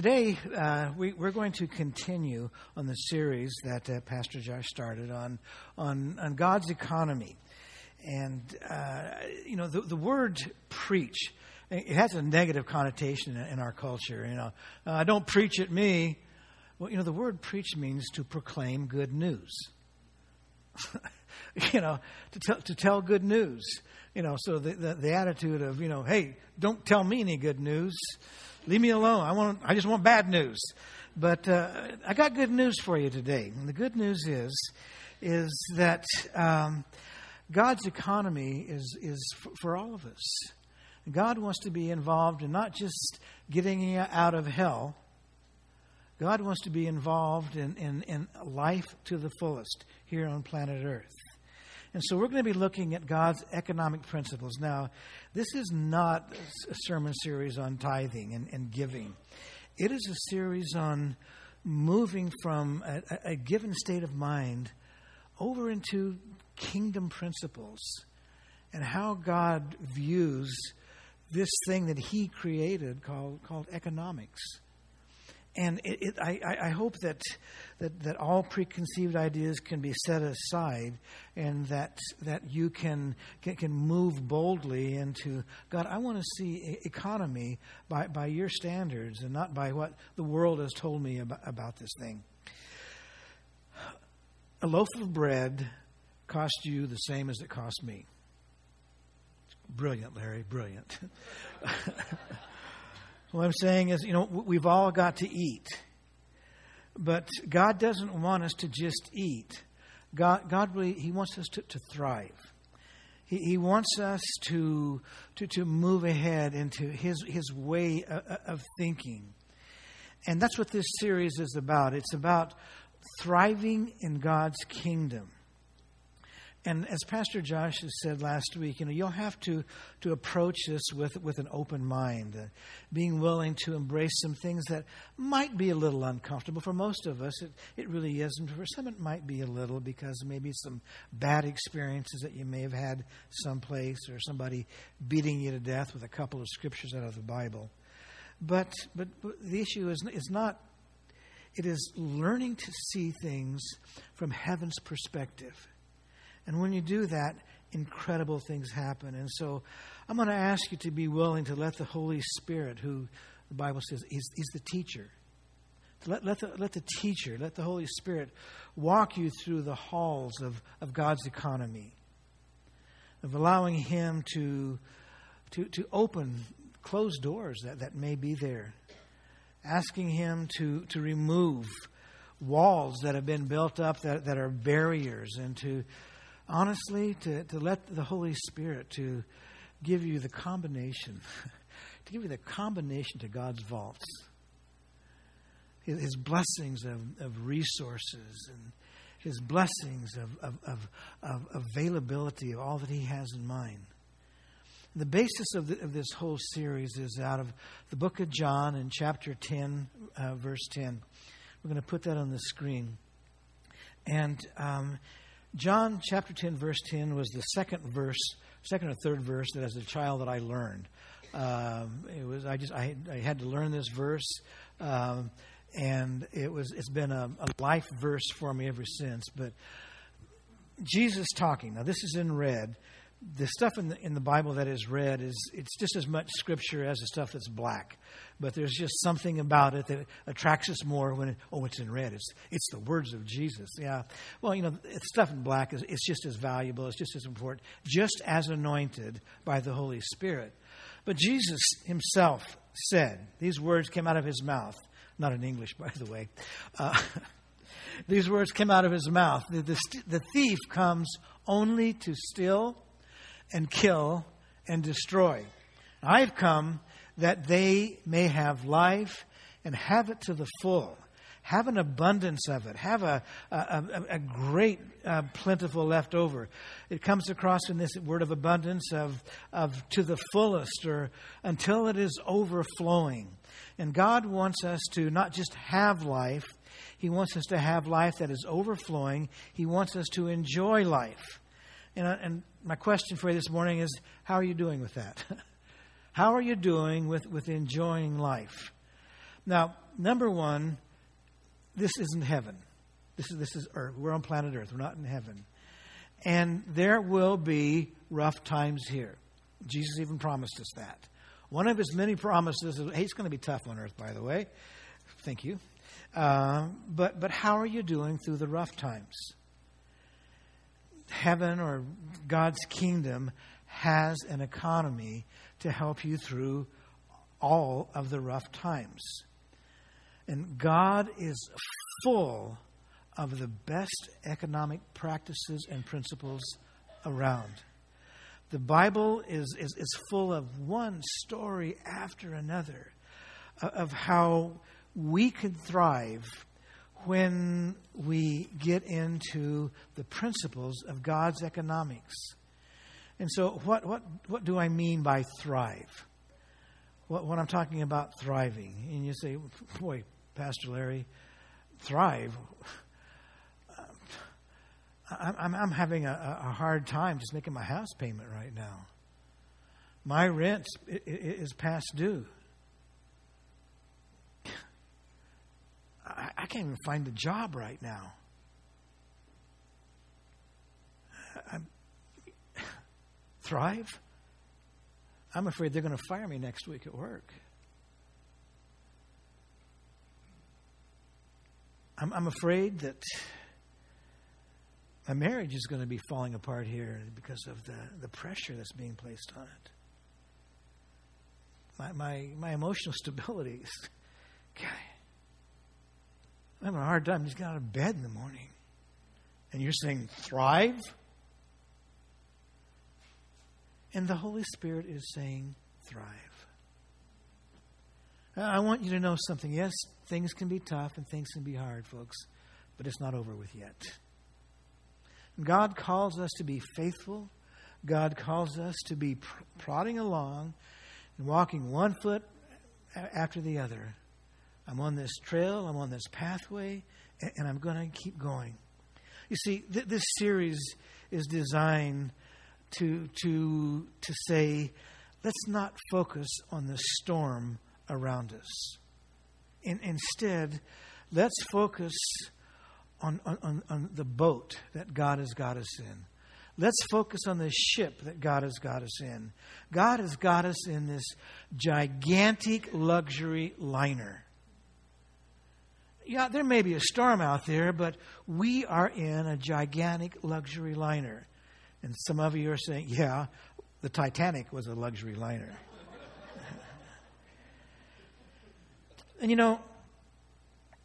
today, uh, we, are going to continue on the series that uh, Pastor Josh started on, on, on God's economy. And, uh, you know, the, the word preach, it has a negative connotation in, our culture. You know, uh, don't preach at me. Well, you know, the word preach means to proclaim good news. you know, to, tell to tell good news. You know, so the, the, the attitude of, you know, hey, don't tell me any good news Leave me alone. I want. I just want bad news. But uh, I got good news for you today. And the good news is, is that um, God's economy is is for all of us. God wants to be involved in not just getting you out of hell. God wants to be involved in, in, in life to the fullest here on planet Earth. And so we're going to be looking at God's economic principles. Now, this is not a sermon series on tithing and, and giving, it is a series on moving from a, a given state of mind over into kingdom principles and how God views this thing that He created called, called economics and it, it, I, I, hope that, that, that all preconceived ideas can be set aside and that, that you can, can, can move boldly into God, I want to see economy by, by your standards and not by what the world has told me about, about this thing. A loaf of bread cost you the same as it cost me. Brilliant, Larry, brilliant. What I'm saying is, you know, we've all got to eat. But God doesn't want us to just eat. God, God really, He wants us to, to thrive. He, he wants us to, to, to move ahead into His, his way of, of thinking. And that's what this series is about. It's about thriving in God's kingdom. And as Pastor Josh said last week, you know, you'll have to, to approach this with, with an open mind, uh, being willing to embrace some things that might be a little uncomfortable. For most of us, it, it really isn't. For some, it might be a little because maybe some bad experiences that you may have had someplace or somebody beating you to death with a couple of scriptures out of the Bible. But, but, but the issue is, is not, it is learning to see things from heaven's perspective and when you do that, incredible things happen. And so I'm going to ask you to be willing to let the Holy Spirit, who the Bible says is, is the teacher, let, let, the, let the teacher, let the Holy Spirit walk you through the halls of, of God's economy, of allowing Him to, to, to open closed doors that, that may be there, asking Him to, to remove walls that have been built up that, that are barriers and to honestly, to, to let the Holy Spirit to give you the combination, to give you the combination to God's vaults. His blessings of, of resources and his blessings of, of, of, of availability of all that he has in mind. The basis of, the, of, this whole series is out of the book of John in chapter 10, uh, verse 10. We're going to put that on the screen. And um, John chapter 10, verse 10 was the second verse, second or third verse that as a child that I learned. Um, it was I just I, I had to learn this verse, um, and it was it's been a, a life verse for me ever since. But Jesus talking now, this is in red the stuff in the, in the Bible that is read is it's just as much scripture as the stuff that's black. But there's just something about it that attracts us more when it, oh it's in red. It's it's the words of Jesus. Yeah. Well, you know, stuff in black is it's just as valuable, it's just as important, just as anointed by the Holy Spirit. But Jesus himself said, these words came out of his mouth, not in English, by the way. Uh, these words came out of his mouth. The, the, the thief comes only to steal and kill and destroy. I've come that they may have life and have it to the full. Have an abundance of it. Have a, a, a great, uh, plentiful leftover. It comes across in this word of abundance of, of to the fullest or until it is overflowing. And God wants us to not just have life, He wants us to have life that is overflowing. He wants us to enjoy life. And, uh, and my question for you this morning is how are you doing with that? how are you doing with, with enjoying life? Now, number one, this isn't heaven. This is, this is earth. We're on planet Earth. We're not in heaven. And there will be rough times here. Jesus even promised us that. One of his many promises is, hey, it's going to be tough on earth, by the way. Thank you. Uh, but, but how are you doing through the rough times? Heaven or God's kingdom has an economy to help you through all of the rough times. And God is full of the best economic practices and principles around. The Bible is, is, is full of one story after another uh, of how we can thrive when we get into the principles of God's economics. And so, what, what, what do I mean by thrive? What, what I'm talking about thriving. And you say, boy, Pastor Larry, thrive. Uh, I'm, I'm having a, a, hard time just making my house payment right now. My rent is past due. I, I can't even find a job right now. I'm, thrive? I'm afraid they're going to fire me next week at work. I'm, I'm afraid that my marriage is going to be falling apart here because of the, the pressure that's being placed on it. My, my, my emotional stability is, I'm having a hard time just getting out of bed in the morning. And you're saying, thrive? And the Holy Spirit is saying, thrive. I want you to know something. Yes, things can be tough and things can be hard, folks, but it's not over with yet. God calls us to be faithful. God calls us to be prodding along and walking one foot after the other. I'm on this trail, I'm on this pathway, and I'm going to keep going. You see, th- this series is designed to, to, to say, let's not focus on the storm around us. In, instead, let's focus on, on, on the boat that God has got us in. Let's focus on the ship that God has got us in. God has got us in this gigantic luxury liner. Yeah, there may be a storm out there, but we are in a gigantic luxury liner. And some of you are saying, yeah, the Titanic was a luxury liner. and you know,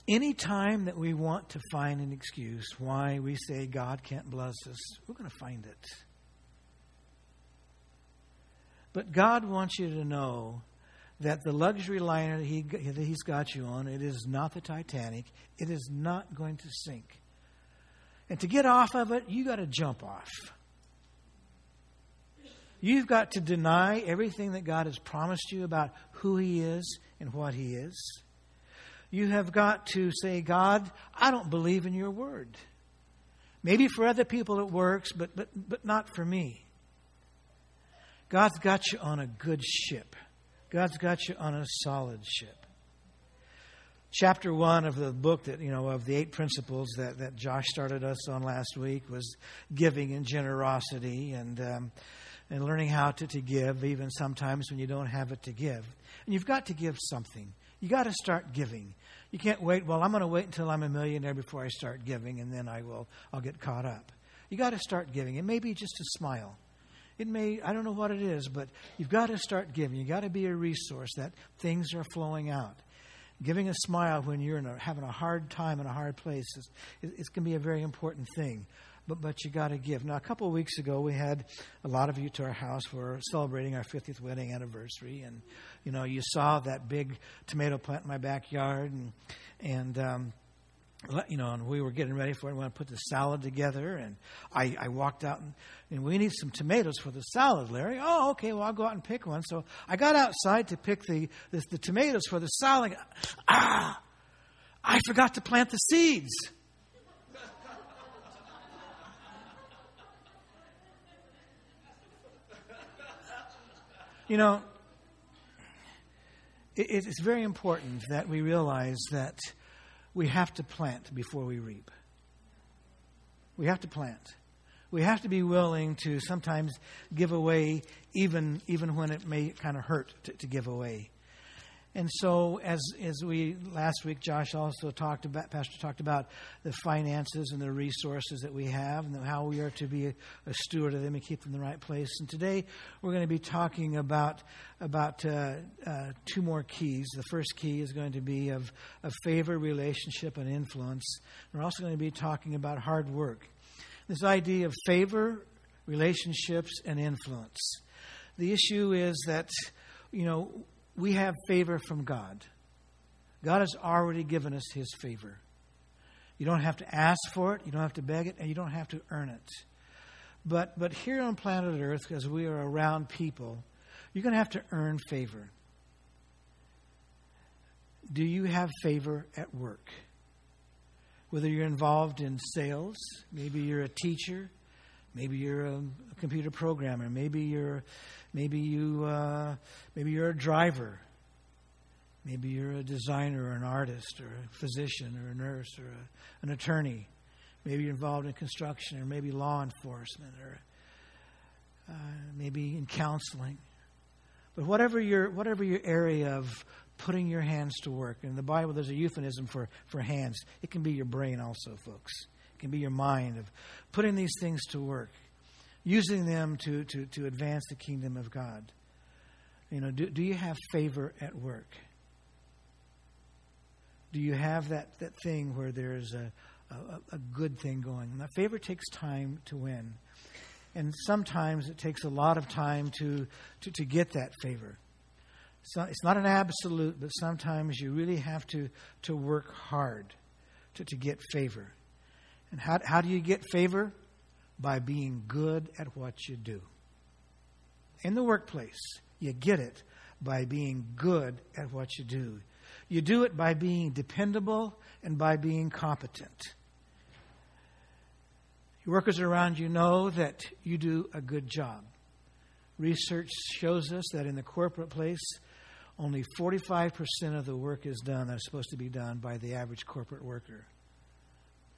any time that we want to find an excuse why we say God can't bless us, we're going to find it. But God wants you to know that the luxury liner that, he, that He's got you on, it is not the Titanic. It is not going to sink. And to get off of it, you got to jump off. You've got to deny everything that God has promised you about who He is and what He is. You have got to say, God, I don't believe in your word. Maybe for other people it works, but, but, but not for me. God's got you on a good ship. God's got you on a solid ship. Chapter one of the book that, you know, of the eight principles that, that Josh started us on last week was giving and generosity. And, um, and learning how to, to give, even sometimes when you don't have it to give. And you've got to give something. You got to start giving. You can't wait, well, I'm going to wait until I'm a millionaire before I start giving, and then I will I'll get caught up. You got to start giving. It may be just a smile. It may, I don't know what it is, but you've got to start giving. You've got to be a resource that things are flowing out. Giving a smile when you're a, having a hard time in a hard place is, it's going to be a very important thing but, but you got to give. Now, a couple of weeks ago, we had a lot of you to our house. We're celebrating our 50th wedding anniversary. And, you know, you saw that big tomato plant in my backyard. And, and um, you know, and we were getting ready for it. We want to put the salad together, and I, I walked out and, and we need some tomatoes for the salad, Larry. Oh, okay. Well, I'll go out and pick one. So I got outside to pick the the, the tomatoes for the salad. Ah, I forgot to plant the seeds. You know, it, it's very important that we realize that we have to plant before we reap. We have to plant. We have to be willing to sometimes give away, even, even when it may kind of hurt to, to give away. And so, as as we last week, Josh also talked about, Pastor talked about the finances and the resources that we have, and how we are to be a, a steward of them and keep them in the right place. And today, we're going to be talking about about uh, uh, two more keys. The first key is going to be of of favor, relationship, and influence. We're also going to be talking about hard work. This idea of favor, relationships, and influence. The issue is that you know we have favor from God. God has already given us His favor. You don't have to ask for it, you don't have to beg it, and you don't have to earn it. But, but here on planet Earth, as we are around people, you're going to have to earn favor. Do you have favor at work? Whether you're involved in sales, maybe you're a teacher, maybe you're a, a computer programmer, maybe you're Maybe you, uh, maybe you're a driver. Maybe you're a designer or an artist or a physician or a nurse or a, an attorney. Maybe you're involved in construction or maybe law enforcement or uh, maybe in counseling. But whatever your whatever your area of putting your hands to work, in the Bible there's a euphemism for, for hands. It can be your brain also, folks. It can be your mind of putting these things to work using them to, to, to advance the kingdom of God. You know, do, do you have favor at work? Do you have that, that thing where there's a, a, a good thing going? That favor takes time to win. And sometimes it takes a lot of time to, to, to get that favor. So it's not an absolute, but sometimes you really have to, to work hard to, to get favor. And how, how do you get favor? by being good at what you do. In the workplace, you get it by being good at what you do. You do it by being dependable and by being competent. Your workers around you know that you do a good job. Research shows us that in the corporate place, only 45% of the work is done that's supposed to be done by the average corporate worker.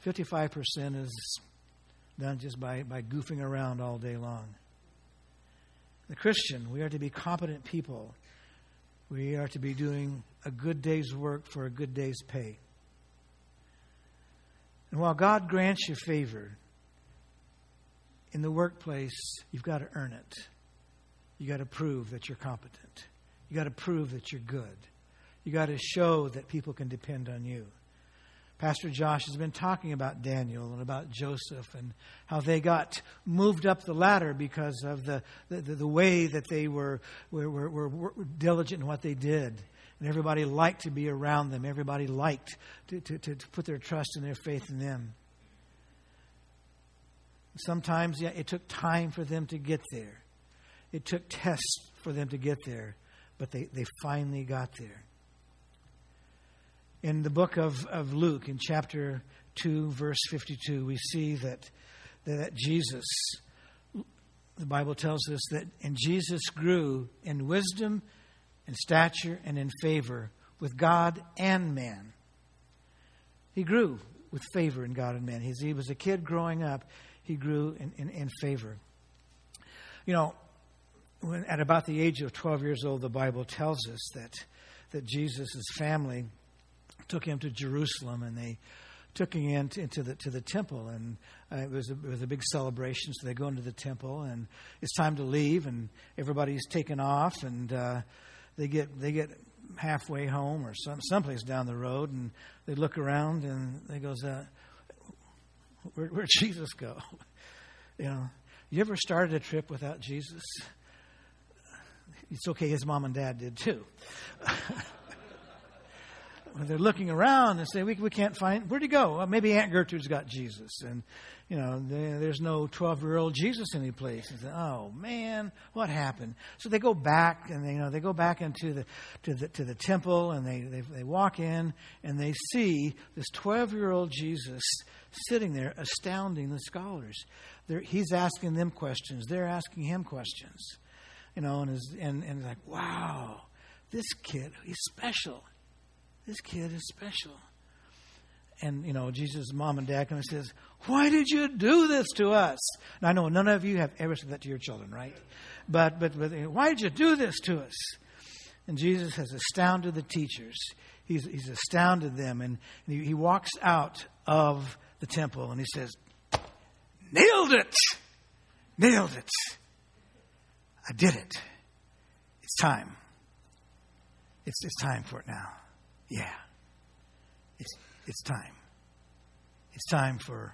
55% is done just by, by goofing around all day long. The Christian, we are to be competent people. We are to be doing a good day's work for a good day's pay. And while God grants you favor in the workplace, you've got to earn it. You've got to prove that you're competent. You've got to prove that you're good. You've got to show that people can depend on you. Pastor Josh has been talking about Daniel and about Joseph and how they got moved up the ladder because of the, the, the way that they were, were, were, were, diligent in what they did. And everybody liked to be around them. Everybody liked to, to, to put their trust and their faith in them. Sometimes, yeah, it took time for them to get there. It took tests for them to get there, but they, they finally got there in the book of, of Luke, in chapter 2, verse 52, we see that, that Jesus, the Bible tells us that, and Jesus grew in wisdom and stature and in favor with God and man. He grew with favor in God and man. He's, he was a kid growing up, he grew in, in, in favor. You know, when, at about the age of 12 years old, the Bible tells us that, that Jesus' family took him to Jerusalem, and they took him into, into the to the temple, and uh, it was a, it was a big celebration. So they go into the temple, and it's time to leave, and everybody's taken off, and uh, they get they get halfway home or some someplace down the road, and they look around, and they goes, uh, where, where'd Jesus go? you know, you ever started a trip without Jesus? It's okay. His mom and dad did too. they're looking around and say, we, we can't find, where'd he go? Well, maybe Aunt Gertrude's got Jesus. And, you know, there's no 12 year old Jesus anyplace. And say, oh, man, what happened? So they go back and they, you know, they go back into the, to the, to the temple and they, they, they walk in and they see this 12 year old Jesus sitting there astounding the scholars. They're, he's asking them questions. They're asking him questions. You know, and, his, and, and like, wow this kid, he's special. This kid is special. And, you know, Jesus' mom and dad come and says, Why did you do this to us? And I know none of you have ever said that to your children, right? But, but, but why did you do this to us? And Jesus has astounded the teachers. He's, he's astounded them. And, he, he walks out of the temple and he says, Nailed it! Nailed it! I did it. It's time. It's, it's time for it now. Yeah. It's, it's time. It's time for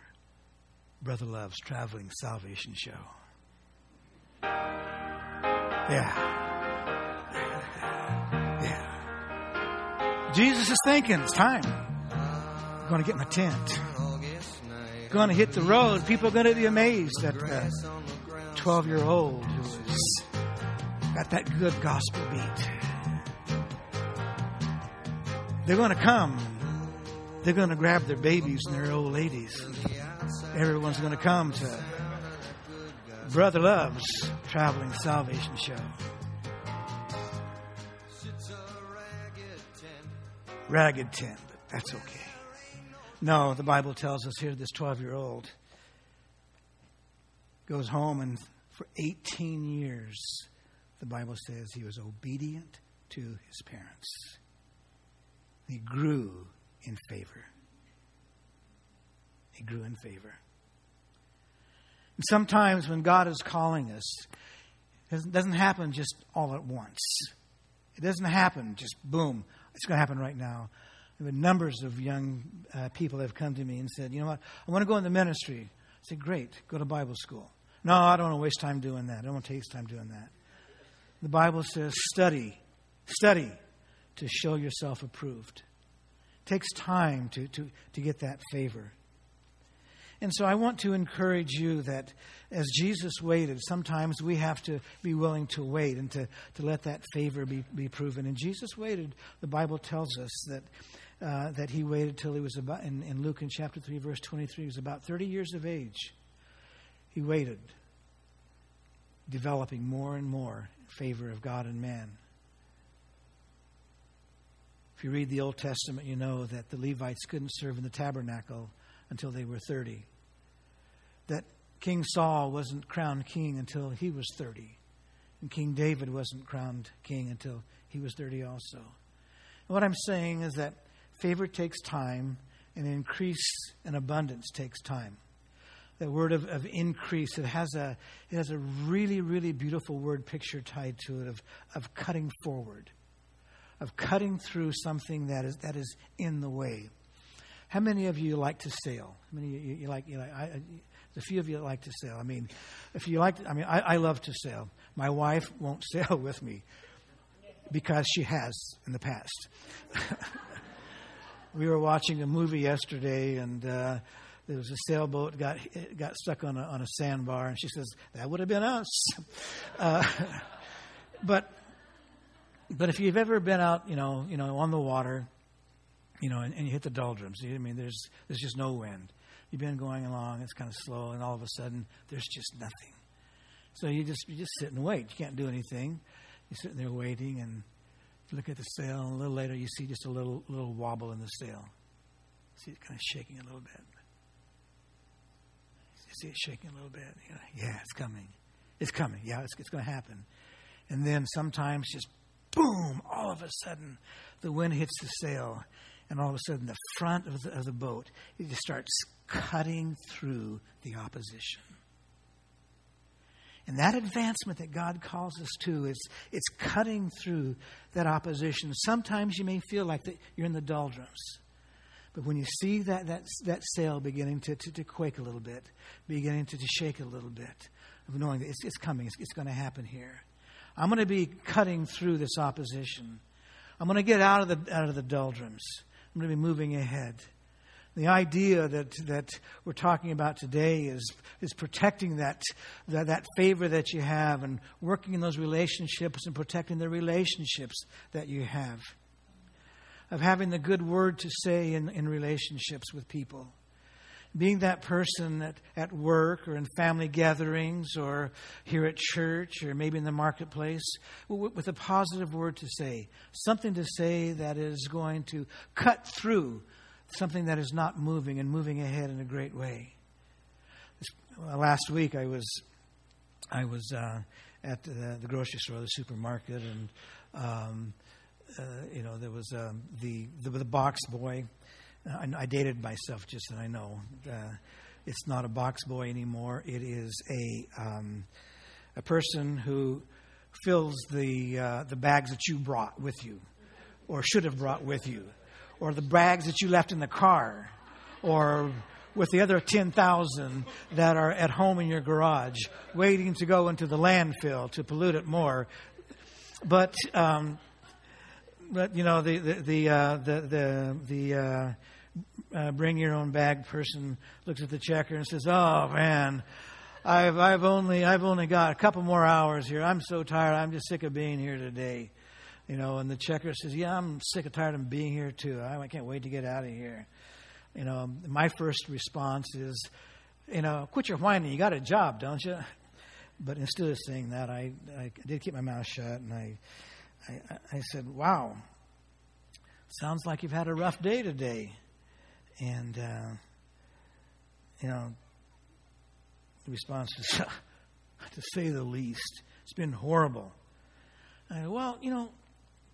Brother Love's traveling salvation show. Yeah. Yeah. Jesus is thinking, it's time. I'm going to get my tent. Going to hit the road. People are going to be amazed at the 12 year old who's got that good gospel beat. They're going to come. They're going to grab their babies and their old ladies. Everyone's going to come to Brother Love's Traveling Salvation Show. Ragged tent, but that's okay. No, the Bible tells us here this 12 year old goes home and for 18 years, the Bible says he was obedient to his parents. He grew in favor. He grew in favor. And sometimes when God is calling us, it doesn't happen just all at once. It doesn't happen just boom. It's going to happen right now. There have been numbers of young uh, people have come to me and said, you know what, I want to go in the ministry. I said, great, go to Bible school. No, I don't want to waste time doing that. I don't want to waste time doing that. The Bible says, study, study to show yourself approved. It takes time to, to, to get that favor. And so I want to encourage you that as Jesus waited, sometimes we have to be willing to wait and to, to let that favor be, be proven. And Jesus waited, the Bible tells us that, uh, that he waited till he was about, in, in Luke in chapter 3, verse 23, he was about 30 years of age. He waited, developing more and more favor of God and man. If you read the Old Testament, you know that the Levites couldn't serve in the tabernacle until they were 30 that King Saul wasn't crowned king until he was 30. And King David wasn't crowned king until he was 30 also. And what I'm saying is that favor takes time, and increase and abundance takes time. That word of, of increase, it has, a, it has a really, really beautiful word picture tied to it of, of cutting forward, of cutting through something that is, that is in the way. How many of you like to sail? How many you, you like? You like I, a few of you like to sail. I mean, if you like, I mean, I, I love to sail. My wife won't sail with me because she has in the past. we were watching a movie yesterday, and uh, there was a sailboat got got stuck on a on a sandbar, and she says that would have been us. Uh, but but if you've ever been out, you know, you know, on the water, you know, and, and you hit the doldrums, I mean, there's there's just no wind you've been going along, it's kind of slow, and all of a sudden there's just nothing. So you just you just sit and wait. You can't do anything. You're sitting there waiting, and you look at the sail, and a little later you see just a little little wobble in the sail. See it kind of shaking a little bit. You see it shaking a little bit. You know, yeah, it's coming. It's coming. Yeah, it's, it's going to happen. And then sometimes just boom, all of a sudden the wind hits the sail, and all of a sudden the front of the, of the boat it just starts cutting through the opposition. And that advancement that God calls us to is it's cutting through that opposition. Sometimes you may feel like that you're in the doldrums. But when you see that, that, that sail beginning to, to, to quake a little bit, beginning to, to shake a little bit, of knowing that it's, it's coming, it's, it's going to happen here. I'm going to be cutting through this opposition. I'm going to get out of the, out of the doldrums. I'm going to be moving ahead. The idea that, that we're talking about today is, is protecting that, that, that favor that you have and working in those relationships and protecting the relationships that you have. Of having the good word to say in, in relationships with people. Being that person at, at work or in family gatherings or here at church or maybe in the marketplace with a positive word to say, something to say that is going to cut through something that is not moving and moving ahead in a great way. Last week I was I was uh, at the, the, grocery store, the supermarket, and um, uh, you know there was um, the, the, the box boy I, I dated myself just and I know. Uh, it's not a box boy anymore. It is a um, a person who fills the uh, the bags that you brought with you, or should have brought with you, or the bags that you left in the car, or with the other 10,000 that are at home in your garage, waiting to go into the landfill to pollute it more. But um, but you know the the the uh, the the, the uh, uh, bring your own bag person looks at the checker and says, "Oh man, I've I've only I've only got a couple more hours here. I'm so tired. I'm just sick of being here today." You know, and the checker says, "Yeah, I'm sick and tired of being here too. I can't wait to get out of here." You know, my first response is, "You know, quit your whining. You got a job, don't you?" But instead of saying that, I I did keep my mouth shut and I I, I said, "Wow, sounds like you've had a rough day today." And, uh, you know, the response was, to say the least, it's been horrible. I well, you know,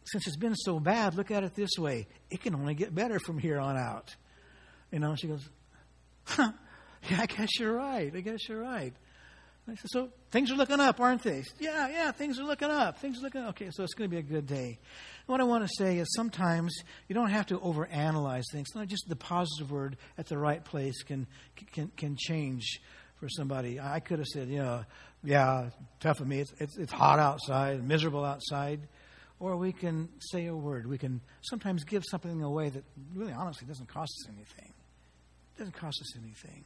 since it's been so bad, look at it this way. It can only get better from here on out. You know, she goes, huh, yeah, I guess you're right. I guess you're right. I said, so things are looking up, aren't they? Yeah, yeah, things are looking up. Things are looking up. Okay, so it's going to be a good day. What I want to say is sometimes you don't have to overanalyze things. Not just the positive word at the right place can can can change for somebody. I could have said, you know, yeah, tough of me. It's it's, it's hot outside, miserable outside. Or we can say a word. We can sometimes give something away that really, honestly, doesn't cost us anything. It doesn't cost us anything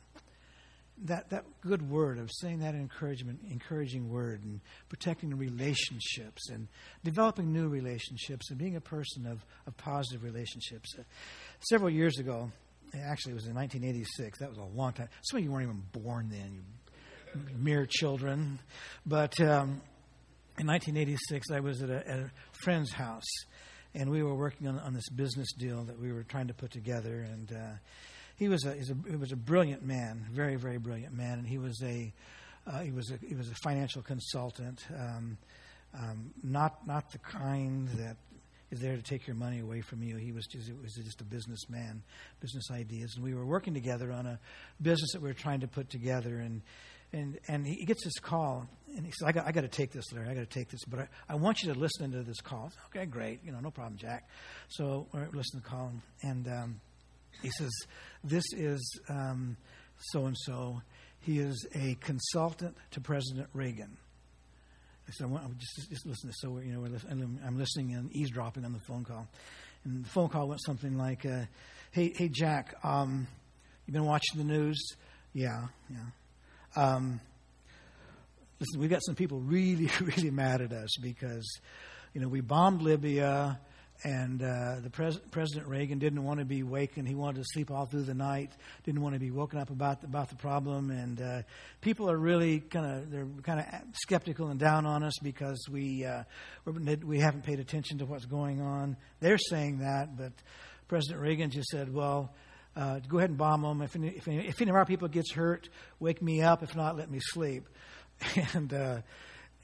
that, that good word of saying that encouragement, encouraging word and protecting relationships and developing new relationships and being a person of, of positive relationships. Uh, several years ago, actually it was in 1986, that was a long time. Some of you weren't even born then, you mere children. But um, in 1986, I was at a, at a, friend's house and we were working on, on this business deal that we were trying to put together and uh, he was a, he was a brilliant man, very very brilliant man, and he was a uh, he was a he was a financial consultant, um, um, not not the kind that is there to take your money away from you. He was just it was just a businessman, business ideas, and we were working together on a business that we were trying to put together, and and and he gets this call, and he says, "I got I got to take this, Larry. I got to take this, but I, I want you to listen to this call." okay, great, you know, no problem, Jack. So we're listening to the call, and. Um, he says, This is so and so. He is a consultant to President Reagan. I said, well, just, just listen to so you know I'm listening and eavesdropping on the phone call, and the phone call went something like, uh, "Hey, hey, Jack, um, you been watching the news? Yeah, yeah. Um, listen, we've got some people really, really mad at us because, you know, we bombed Libya and uh, the pres- President Reagan didn't want to be wakened. He wanted to sleep all through the night. Didn't want to be woken up about the, about the problem. And uh, people are really kind of they're kind of skeptical and down on us because we uh, we haven't paid attention to what's going on. They're saying that, but President Reagan just said, "Well, uh, go ahead and bomb them. If any, if any, if any of our people gets hurt, wake me up. If not, let me sleep." and uh,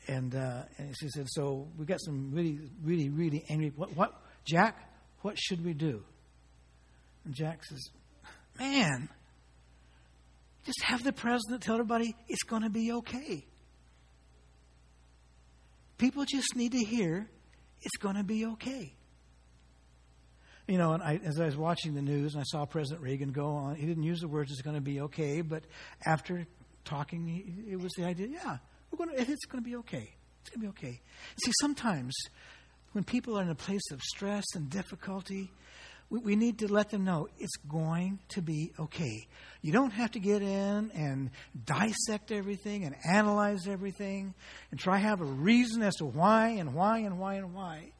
and uh, and she said, "So we got some really, really, really angry. What what Jack, what should we do? And Jack says, Man, just have the president tell everybody it's going to be okay. People just need to hear it's going to be okay. You know, and I, as I was watching the news and I saw President Reagan go on, he didn't use the words "it's going to be okay," but after talking, it was the idea, yeah, we're going to, it's going to be okay. It's going to be okay. See, sometimes when people are in a place of stress and difficulty, we, we need to let them know it's going to be okay. You don't have to get in and dissect everything and analyze everything and try to have a reason as to why and why and why and why.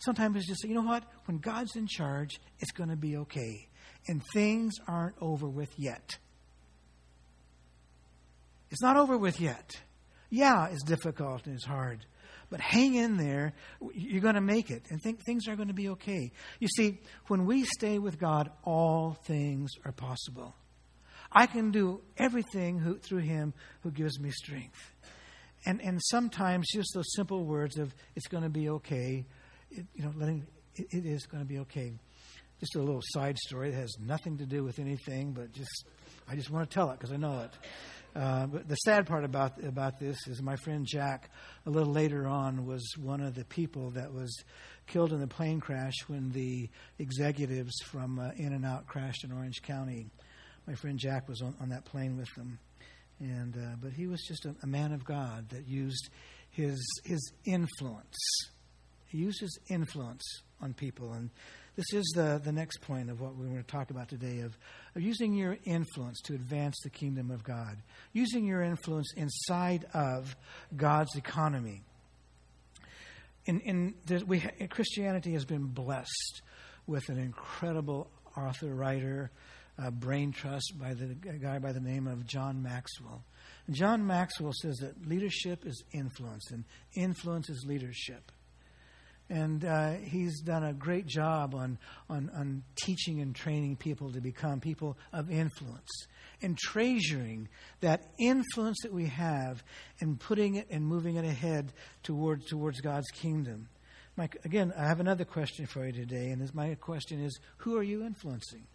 Sometimes it's just, you know what? When God's in charge, it's going to be okay. And things aren't over with yet. It's not over with yet. Yeah, it's difficult and it's hard. But hang in there. You're going to make it. And think things are going to be okay. You see, when we stay with God, all things are possible. I can do everything who, through Him who gives me strength. And, and sometimes just those simple words of, it's going to be okay, it, you know, letting, it, it is going to be okay. Just a little side story that has nothing to do with anything, but just, I just want to tell it because I know it. Uh, but the sad part about about this is my friend Jack, a little later on, was one of the people that was killed in the plane crash when the executives from uh, In-N-Out crashed in Orange County. My friend Jack was on, on that plane with them, and uh, but he was just a, a man of God that used his his influence. He used his influence on people, and this is the, the next point of what we want to talk about today of, of using your influence to advance the kingdom of God, using your influence inside of God's economy. In, in we, Christianity has been blessed with an incredible author, writer, uh, brain trust by the guy by the name of John Maxwell. John Maxwell says that leadership is influence, and influence is leadership and uh, he's done a great job on, on, on teaching and training people to become people of influence and treasuring that influence that we have and putting it and moving it ahead towards, towards God's kingdom. My, again, I have another question for you today, and my question is who are you influencing?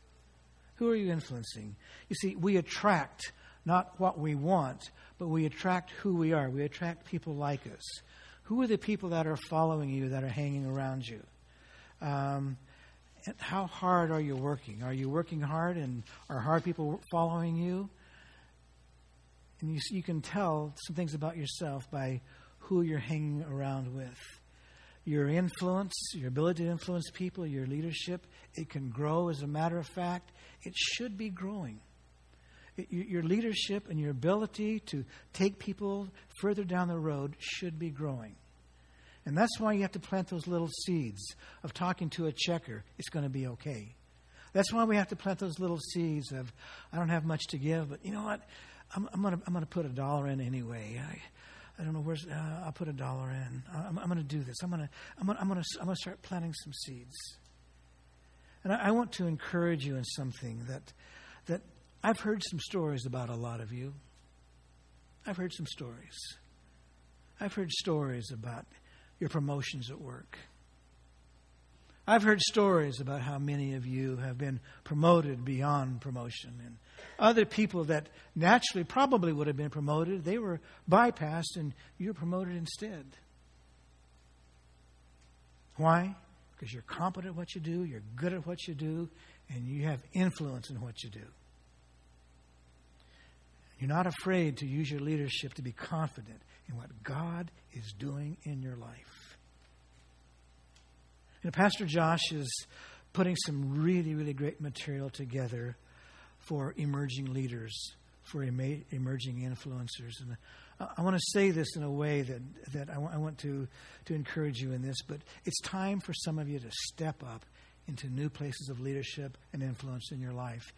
Who are you influencing? You see, we attract not what we want, but we attract who we are. We attract people like us. Who are the people that are following you, that are hanging around you? Um, how hard are you working? Are you working hard and are hard people following you? And you, you can tell some things about yourself by who you're hanging around with. Your influence, your ability to influence people, your leadership, it can grow. As a matter of fact, it should be growing your leadership and your ability to take people further down the road should be growing. And that's why you have to plant those little seeds of talking to a checker. It's going to be okay. That's why we have to plant those little seeds of, I don't have much to give, but you know what? I'm, I'm going to put a dollar in anyway. I, I don't know where's, uh, I'll put a dollar in. I'm, I'm going to do this. I'm going to, I'm going I'm going to, I'm going to start planting some seeds. And I, I want to encourage you in something that, that I've heard some stories about a lot of you. I've heard some stories. I've heard stories about your promotions at work. I've heard stories about how many of you have been promoted beyond promotion and other people that naturally probably would have been promoted, they were bypassed and you're promoted instead. Why? Because you're competent at what you do, you're good at what you do, and you have influence in what you do. You're not afraid to use your leadership to be confident in what God is doing in your life. And Pastor Josh is putting some really, really great material together for emerging leaders, for emerging influencers. And uh, I want to say this in a way that, that I, want to, to encourage you in this, but it's time for some of you to step up into new places of leadership and influence in your life,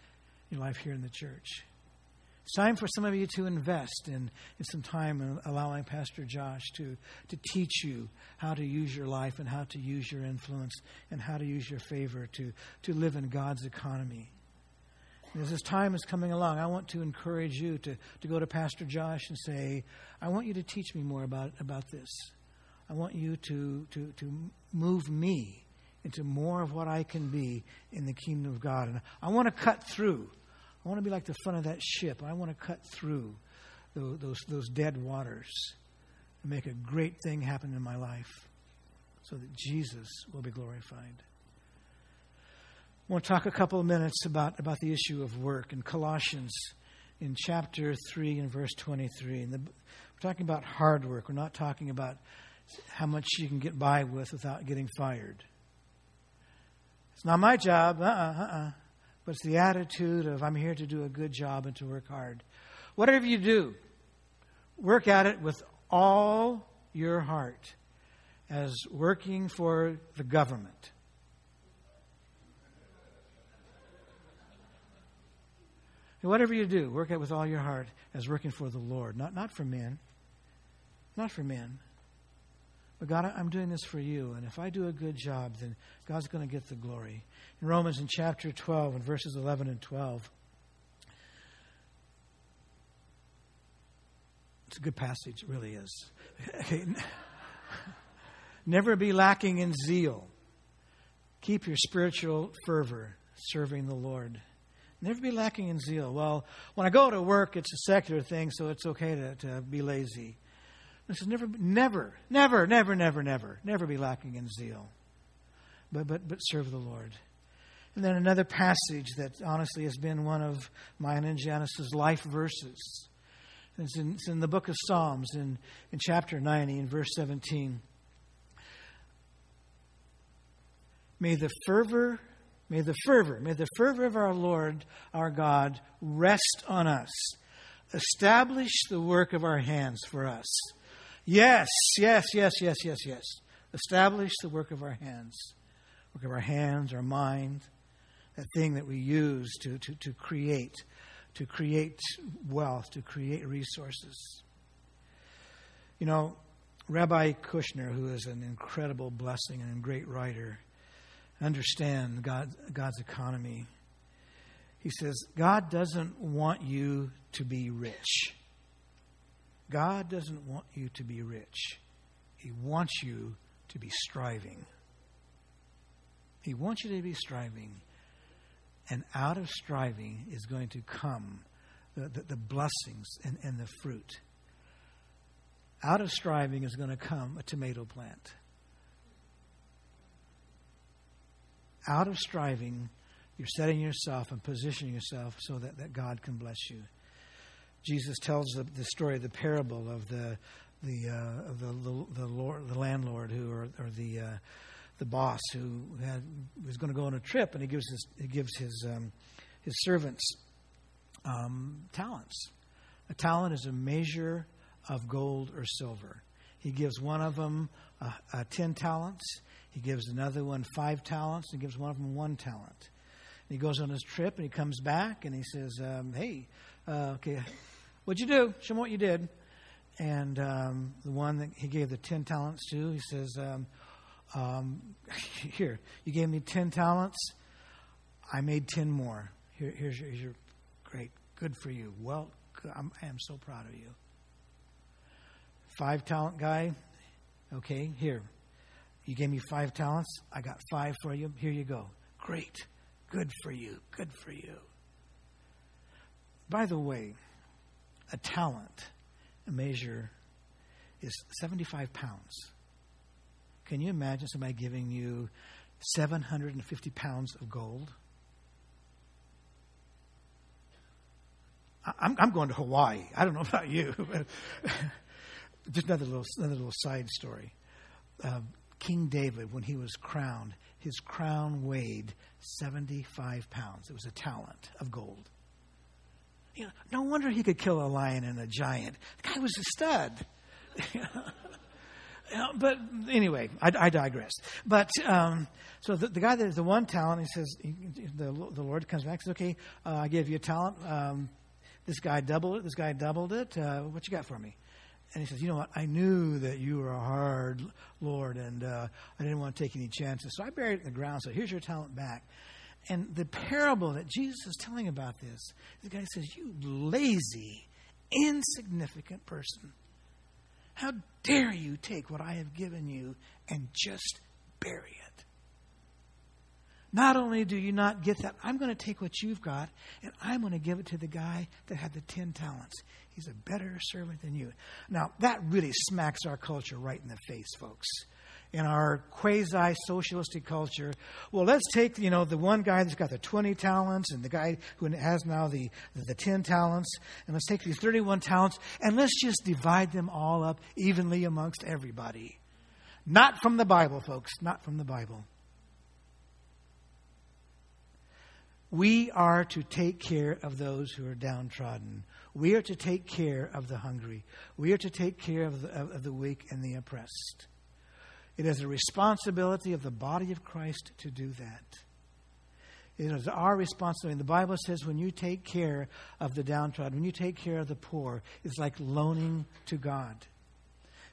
your life here in the church. It's time for some of you to invest in, in some time in allowing Pastor Josh to, to teach you how to use your life and how to use your influence and how to use your favor to, to live in God's economy. And as this time is coming along, I want to encourage you to, to go to Pastor Josh and say, I want you to teach me more about, about this. I want you to, to, to move me into more of what I can be in the kingdom of God. And I want to cut through I want to be like the front of that ship. I want to cut through those, those, those dead waters and make a great thing happen in my life so that Jesus will be glorified. I want to talk a couple of minutes about, about the issue of work in Colossians in chapter 3 and verse 23. And the, we're talking about hard work. We're not talking about how much you can get by with without getting fired. It's not my job. Uh uh-uh, uh but it's the attitude of I'm here to do a good job and to work hard. Whatever you do, work at it with all your heart as working for the government. And whatever you do, work at it with all your heart as working for the Lord, not, not for men. Not for men. But God, I'm doing this for you. And if I do a good job, then God's going to get the glory. In Romans in chapter 12, in verses 11 and 12, it's a good passage, it really is. Never be lacking in zeal. Keep your spiritual fervor serving the Lord. Never be lacking in zeal. Well, when I go to work, it's a secular thing, so it's okay to, to be lazy. It says never, never, never, never, never, never, never be lacking in zeal. But, but, but serve the Lord. And then another passage that honestly has been one of mine and Janice's life verses. It's in, it's in the book of Psalms in, in chapter 90 in verse 17. May the fervor, may the fervor, may the fervor of our Lord, our God, rest on us. Establish the work of our hands for us. Yes, yes, yes, yes, yes, yes. Establish the work of our hands. Work of our hands, our mind, that thing that we use to, to, to create, to create wealth, to create resources. You know, Rabbi Kushner, who is an incredible blessing and a great writer, understand God, God's economy. He says, God doesn't want you to be rich. God doesn't want you to be rich. He wants you to be striving. He wants you to be striving. And out of striving is going to come the, the, the blessings and, and the fruit. Out of striving is going to come a tomato plant. Out of striving, you're setting yourself and positioning yourself so that, that God can bless you. Jesus tells the, the story, the parable of the the uh, of the the, the, Lord, the landlord who or, or the uh, the boss who had, was going to go on a trip, and he gives his he gives his um, his servants um, talents. A talent is a measure of gold or silver. He gives one of them uh, ten talents. He gives another one five talents, and gives one of them one talent. He goes on his trip, and he comes back, and he says, um, "Hey, uh, okay, What'd you do? Show me what you did. And um, the one that he gave the 10 talents to, he says, um, um, Here, you gave me 10 talents. I made 10 more. Here, here's, your, here's your great. Good for you. Well, I'm, I am so proud of you. Five talent guy. Okay, here. You gave me five talents. I got five for you. Here you go. Great. Good for you. Good for you. By the way, a talent, a measure, is 75 pounds. Can you imagine somebody giving you 750 pounds of gold? I'm, I'm going to Hawaii. I don't know about you. Just another little, another little side story. Uh, King David, when he was crowned, his crown weighed 75 pounds. It was a talent of gold. You know, no wonder he could kill a lion and a giant. The guy was a stud. but anyway, I, I digress. But um, so the, the guy that is the one talent, he says, he, the, the Lord comes back and says, okay, uh, I gave you a talent. Um, this guy doubled it. This guy doubled it. Uh, what you got for me? And he says, You know what? I knew that you were a hard Lord, and uh, I didn't want to take any chances. So I buried it in the ground. So here's your talent back. And the parable that Jesus is telling about this, the guy says, You lazy, insignificant person. How dare you take what I have given you and just bury it? Not only do you not get that, I'm going to take what you've got and I'm going to give it to the guy that had the 10 talents. He's a better servant than you. Now, that really smacks our culture right in the face, folks in our quasi socialistic culture. Well, let's take, you know, the one guy that's got the 20 talents and the guy who has now the, the 10 talents, and let's take these 31 talents and let's just divide them all up evenly amongst everybody. Not from the Bible, folks, not from the Bible. We are to take care of those who are downtrodden. We are to take care of the hungry. We are to take care of the, of the weak and the oppressed. It is a responsibility of the body of Christ to do that. It is our responsibility. And The Bible says when you take care of the downtrodden, when you take care of the poor, it's like loaning to God.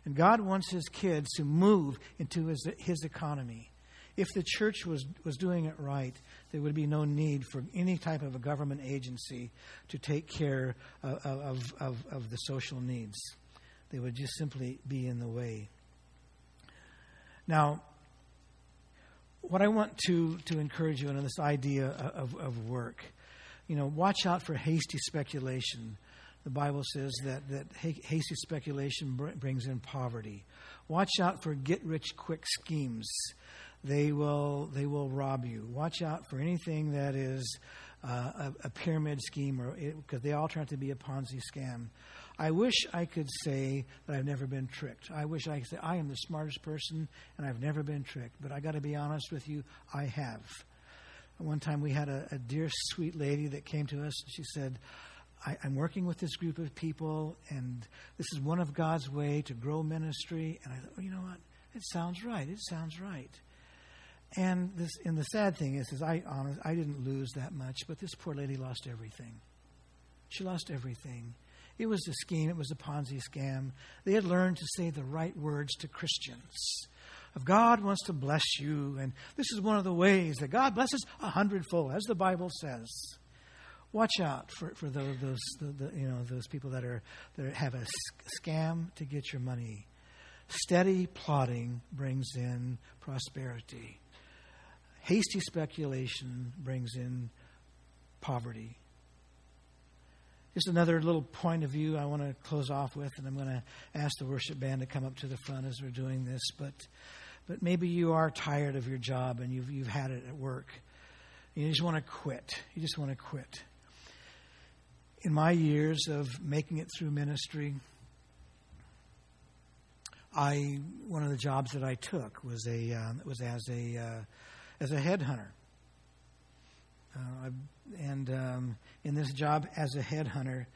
And God wants his kids to move into his, his economy. If the church was, was doing it right, there would be no need for any type of a government agency to take care of, of, of, of the social needs. They would just simply be in the way. Now, what I want to, to encourage you in this idea of, of work, you know, watch out for hasty speculation. The Bible says that, that hasty speculation brings in poverty. Watch out for get rich quick schemes. They will, they will rob you. Watch out for anything that is uh, a, a, pyramid scheme, or because they all turn out to be a Ponzi scam. I wish I could say that I've never been tricked. I wish I could say I am the smartest person and I've never been tricked. But I got to be honest with you, I have. One time we had a, a dear, sweet lady that came to us. And she said, I, am working with this group of people, and this is one of God's way to grow ministry. And I thought, well, you know what? It sounds right. It sounds right. And this, and the sad thing is, is I honest, I didn't lose that much, but this poor lady lost everything. She lost everything. It was a scheme, it was a Ponzi scam. They had learned to say the right words to Christians. If God wants to bless you, and this is one of the ways that God blesses a hundredfold, as the Bible says. Watch out for, for those, those the, the, you know, those people that, are, that have a scam to get your money. Steady plotting brings in prosperity. Hasty speculation brings in poverty. Just another little point of view I want to close off with, and I'm going to ask the worship band to come up to the front as we're doing this. But, but maybe you are tired of your job and you've, you've had it at work. You just want to quit. You just want to quit. In my years of making it through ministry, I one of the jobs that I took was a uh, was as a uh, as a headhunter. Uh, and um, in this job as a headhunter,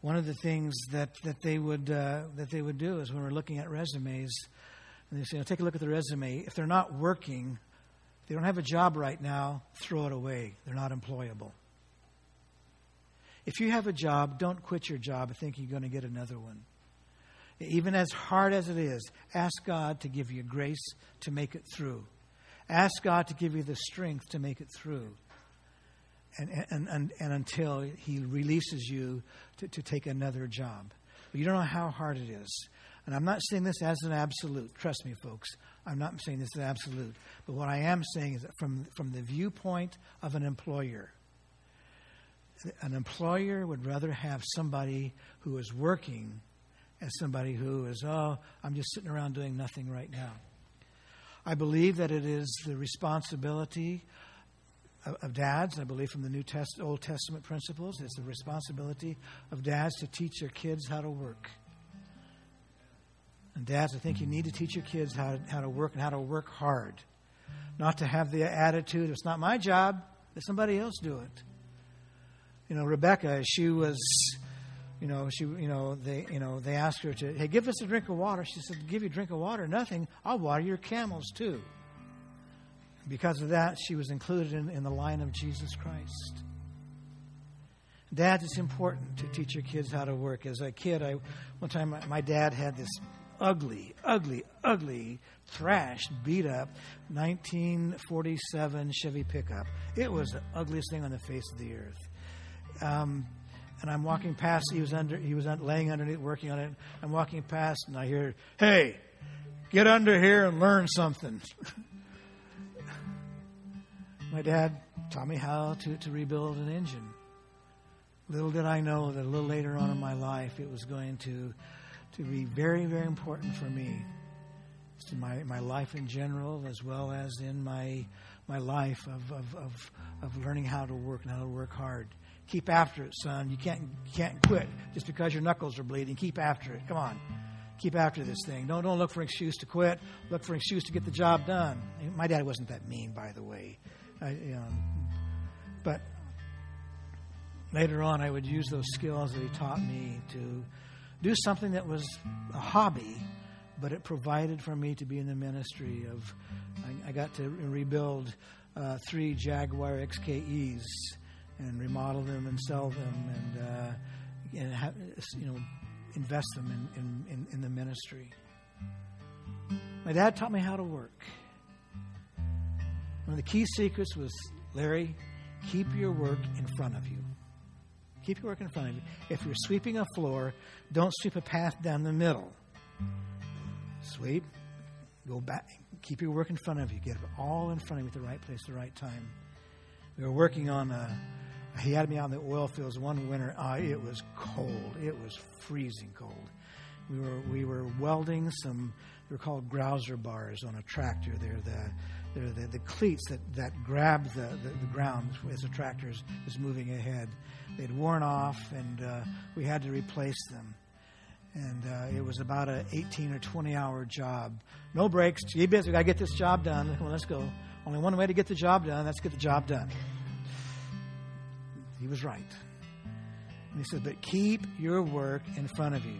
one of the things that, that they would uh, that they would do is when we're looking at resumes, and they say, "Take a look at the resume. If they're not working, they don't have a job right now. Throw it away. They're not employable." If you have a job, don't quit your job and think you're going to get another one. Even as hard as it is, ask God to give you grace to make it through. Ask God to give you the strength to make it through and, and, and, and until He releases you to, to take another job. But you don't know how hard it is. And I'm not saying this as an absolute. Trust me, folks. I'm not saying this as absolute. But what I am saying is that from, from the viewpoint of an employer, an employer would rather have somebody who is working as somebody who is, oh, I'm just sitting around doing nothing right now. I believe that it is the responsibility of, dads. I believe from the New Test, Old Testament principles, it's the responsibility of dads to teach their kids how to work. And dads, I think you need to teach your kids how, how to work and how to work hard. Not to have the attitude, it's not my job, let somebody else do it. You know, Rebecca, she was, you know, she, you know, they, you know, they asked her to, hey, give us a drink of water. She said, give you a drink of water, nothing. I'll water your camels too. Because of that, she was included in, in the line of Jesus Christ. Dads, it's important to teach your kids how to work. As a kid, I one time my, my dad had this ugly, ugly, ugly, thrashed, beat up 1947 Chevy pickup. It was the ugliest thing on the face of the earth. Um, and I'm walking past. He was under. He was laying underneath, working on it. I'm walking past, and I hear, "Hey, get under here and learn something." My dad taught me how to, to rebuild an engine. Little did I know that a little later on in my life it was going to, to be very, very important for me. In my, my life in general, as well as in my, my life of, of, of, of learning how to work and how to work hard. Keep after it, son. You can't, can't quit just because your knuckles are bleeding. Keep after it. Come on. Keep after this thing. Don't, don't look for an excuse to quit. Look for an excuse to get the job done. My dad wasn't that mean, by the way. I, know, but later on, I would use those skills that he taught me to do something that was a hobby, but it provided for me to be in the ministry of. I, I got to rebuild uh, three Jaguar XKEs and remodel them and sell them and, uh, and you know, invest them in, in, in, in the ministry. My dad taught me how to work. One of the key secrets was Larry, keep your work in front of you. Keep your work in front of you. If you're sweeping a floor, don't sweep a path down the middle. Sweep, go back, keep your work in front of you. Get it all in front of you at the right place, the right time. We were working on a, he had me out in the oil fields one winter. Uh, it was cold. It was freezing cold. We were we were welding some. They're called grouser bars on a tractor. They're the they're the, the cleats that, that grab the, the, the ground as the tractor is, is moving ahead. They'd worn off, and uh, we had to replace them. And uh, it was about an 18 or 20 hour job. No breaks. Gee, busy. We got to get this job done. Well, let's go. Only one way to get the job done. Let's get the job done. He was right. And he said, but keep your work in front of you.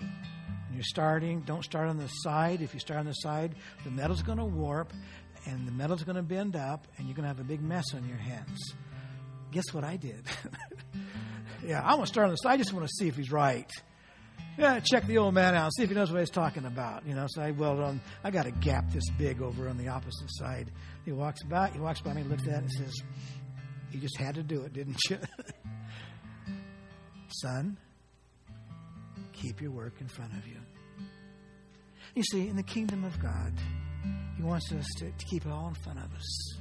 You're starting, don't start on the side. If you start on the side, the metal's going to warp and the metal's going to bend up and you're going to have a big mess on your hands. Guess what I did? yeah, I want to start on the side. I just want to see if he's right. Yeah, check the old man out, see if he knows what he's talking about. You know, so I weld on. I got a gap this big over on the opposite side. He walks by. He walks by me, looks at it, and says, "You just had to do it, didn't you?" Son, keep your work in front of you. You see, in the kingdom of God, He wants us to, to keep it all in front of us.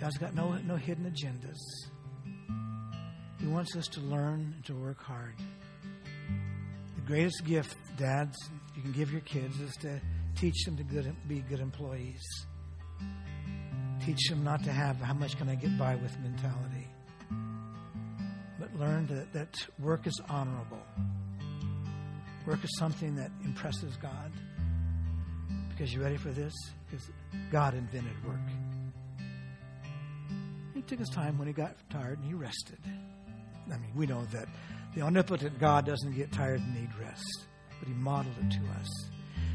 God's got no, no hidden agendas. He wants us to learn and to work hard. The greatest gift, dads, you can give your kids is to teach them to good, be good employees. Teach them not to have how much can I get by with mentality but learn that, that work is honorable. Work is something that impresses God. Because you ready for this? Because God invented work. He took his time when he got tired and he rested. I mean, we know that the omnipotent God doesn't get tired and need rest, but he modeled it to us.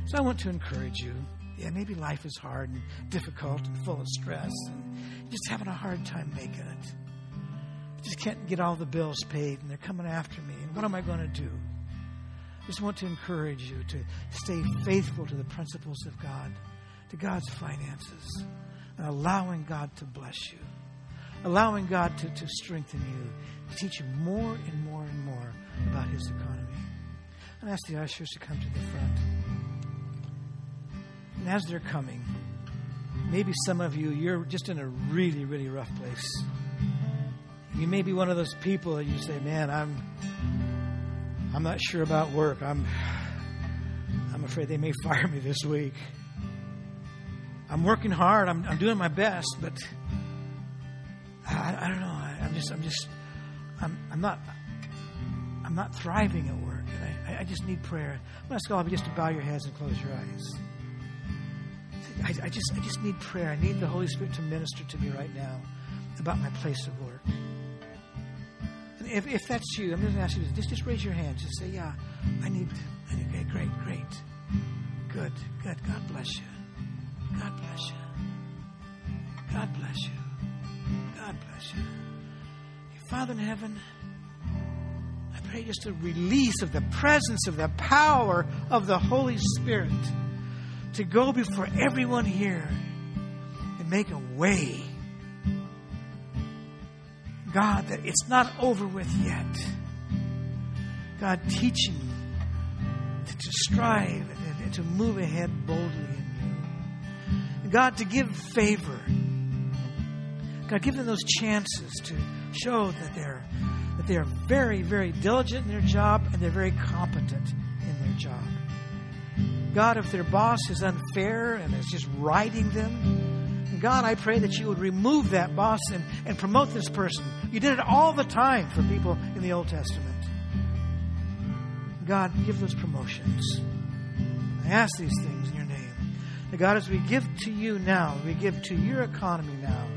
So I want to encourage you. Yeah, maybe life is hard and difficult and full of stress, and just having a hard time making it just can't get all the bills paid and they're coming after me. And what am I going to do? I just want to encourage you to stay faithful to the principles of God, to God's finances, and allowing God to bless you, allowing God to, to strengthen you, to teach you more and more and more about His economy. And ask the ushers to come to the front. And as they're coming, maybe some of you, you're just in a really, really rough place. You may be one of those people that you say, "Man, I'm I'm not sure about work. I'm I'm afraid they may fire me this week. I'm working hard. I'm I'm doing my best, but I, I don't know. I, am just I'm just I'm I'm not I'm not thriving at work, and I, I just need prayer. I'm going to ask all of you just to bow your heads and close your eyes. I, I just I just need prayer. I need the Holy Spirit to minister to me right now about my place of work if, if that's you, I'm just going to ask you just just raise your hand. Just say, yeah, I need. I need okay, great, great, good, good. God bless you. God bless you. God bless you. God bless you. Father in heaven, I pray just a release of the presence of the power of the Holy Spirit to go before everyone here and make a way God, that it's not over with yet. God, teaching to, to strive and, and, to move ahead boldly in you. God, to give favor. God, give them those chances to show that they're that they are very, very diligent in their job and they're very competent in their job. God, if their boss is unfair and is just riding them, God, I pray that you would remove that boss and, and promote this person. You did it all the time for people in the Old Testament. God, give those promotions. I ask these things in your name. And God, as we give to you now, we give to your economy now,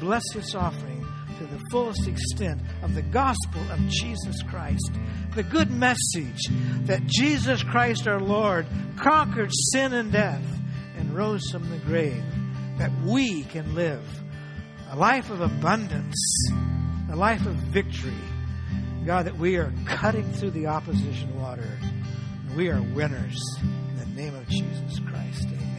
bless this offering to the fullest extent of the gospel of Jesus Christ. The good message that Jesus Christ our Lord conquered sin and death and rose from the grave that we can live a life of abundance, a life of victory. God, that we are cutting through the opposition water. We are winners. In the name of Jesus Christ. Amen.